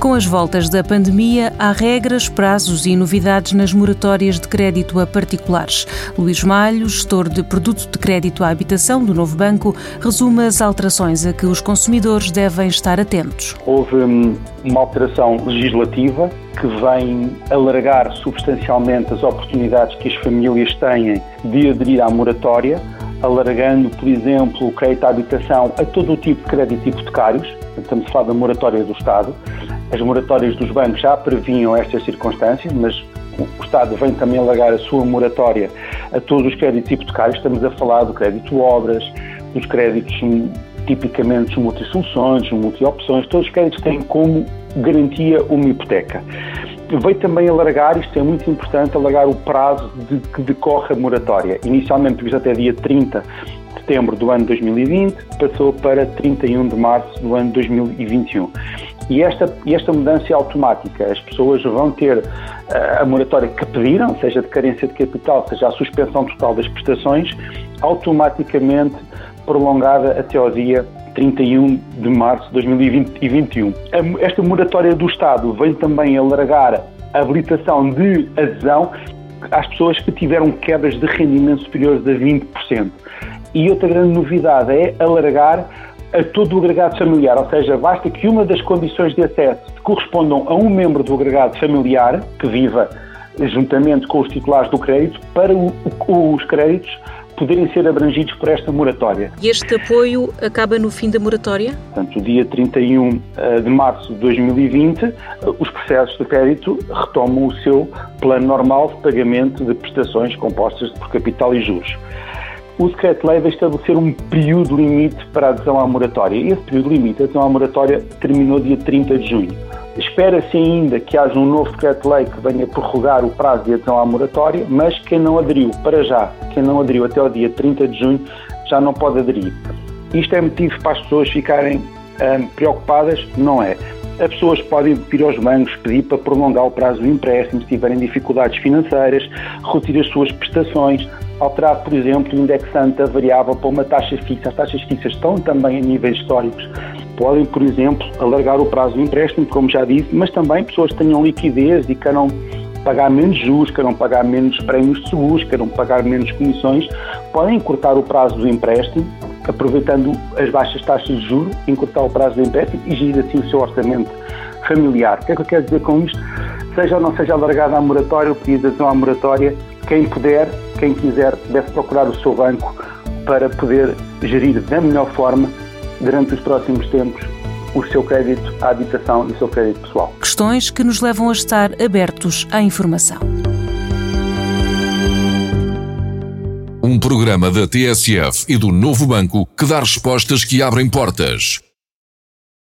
Com as voltas da pandemia, há regras, prazos e novidades nas moratórias de crédito a particulares. Luís Malho, gestor de produto de crédito à habitação do Novo Banco, resume as alterações a que os consumidores devem estar atentos. Houve hum, uma alteração legislativa que vem alargar substancialmente as oportunidades que as famílias têm de aderir à moratória, alargando, por exemplo, o crédito à habitação a todo o tipo de créditos hipotecários, estamos a falar da moratória do Estado, as moratórias dos bancos já previnham estas circunstâncias, mas o Estado vem também alargar a sua moratória a todos os créditos hipotecários. Estamos a falar do crédito obras, dos créditos tipicamente multisoluções, multi-opções, todos os créditos têm como garantia uma hipoteca. Veio também alargar, isto é muito importante, alargar o prazo de que decorre a moratória. Inicialmente previsto até dia 30 de setembro do ano 2020, passou para 31 de março do ano 2021. E esta, esta mudança é automática. As pessoas vão ter uh, a moratória que pediram, seja de carência de capital, seja a suspensão total das prestações, automaticamente prolongada até ao dia 31 de março de 2021. Esta moratória do Estado vem também alargar a habilitação de adesão às pessoas que tiveram quebras de rendimento superiores a 20%. E outra grande novidade é alargar a todo o agregado familiar, ou seja, basta que uma das condições de acesso correspondam a um membro do agregado familiar que viva juntamente com os titulares do crédito para o, os créditos poderem ser abrangidos por esta moratória. E este apoio acaba no fim da moratória? Portanto, dia 31 eh, de março de 2020, eh, os processos de crédito retomam o seu plano normal de pagamento de prestações compostas por capital e juros o decreto-lei vai estabelecer um período limite para a adesão à moratória. Esse período limite, a adesão à moratória, terminou dia 30 de junho. Espera-se ainda que haja um novo decreto-lei que venha prorrogar o prazo de adesão à moratória, mas quem não aderiu, para já, quem não aderiu até o dia 30 de junho, já não pode aderir. Isto é motivo para as pessoas ficarem hum, preocupadas? Não é. As pessoas podem ir aos bancos pedir para prolongar o prazo do empréstimo se tiverem dificuldades financeiras, retirar as suas prestações, alterar, por exemplo, indexando a variável para uma taxa fixa. As taxas fixas estão também a níveis históricos. Podem, por exemplo, alargar o prazo do empréstimo, como já disse, mas também pessoas que tenham liquidez e queiram pagar menos juros, queiram pagar menos prémios de seguros, queiram pagar menos comissões, podem encurtar o prazo do empréstimo, aproveitando as baixas taxas de juros, encurtar o prazo do empréstimo e gerir assim o seu orçamento familiar. O que é que eu quero dizer com isto? Seja ou não seja alargada a moratória, o pedido de adesão à moratória, quem puder quem quiser deve procurar o seu banco para poder gerir da melhor forma, durante os próximos tempos, o seu crédito à habitação e o seu crédito pessoal. Questões que nos levam a estar abertos à informação. Um programa da TSF e do Novo Banco que dá respostas que abrem portas.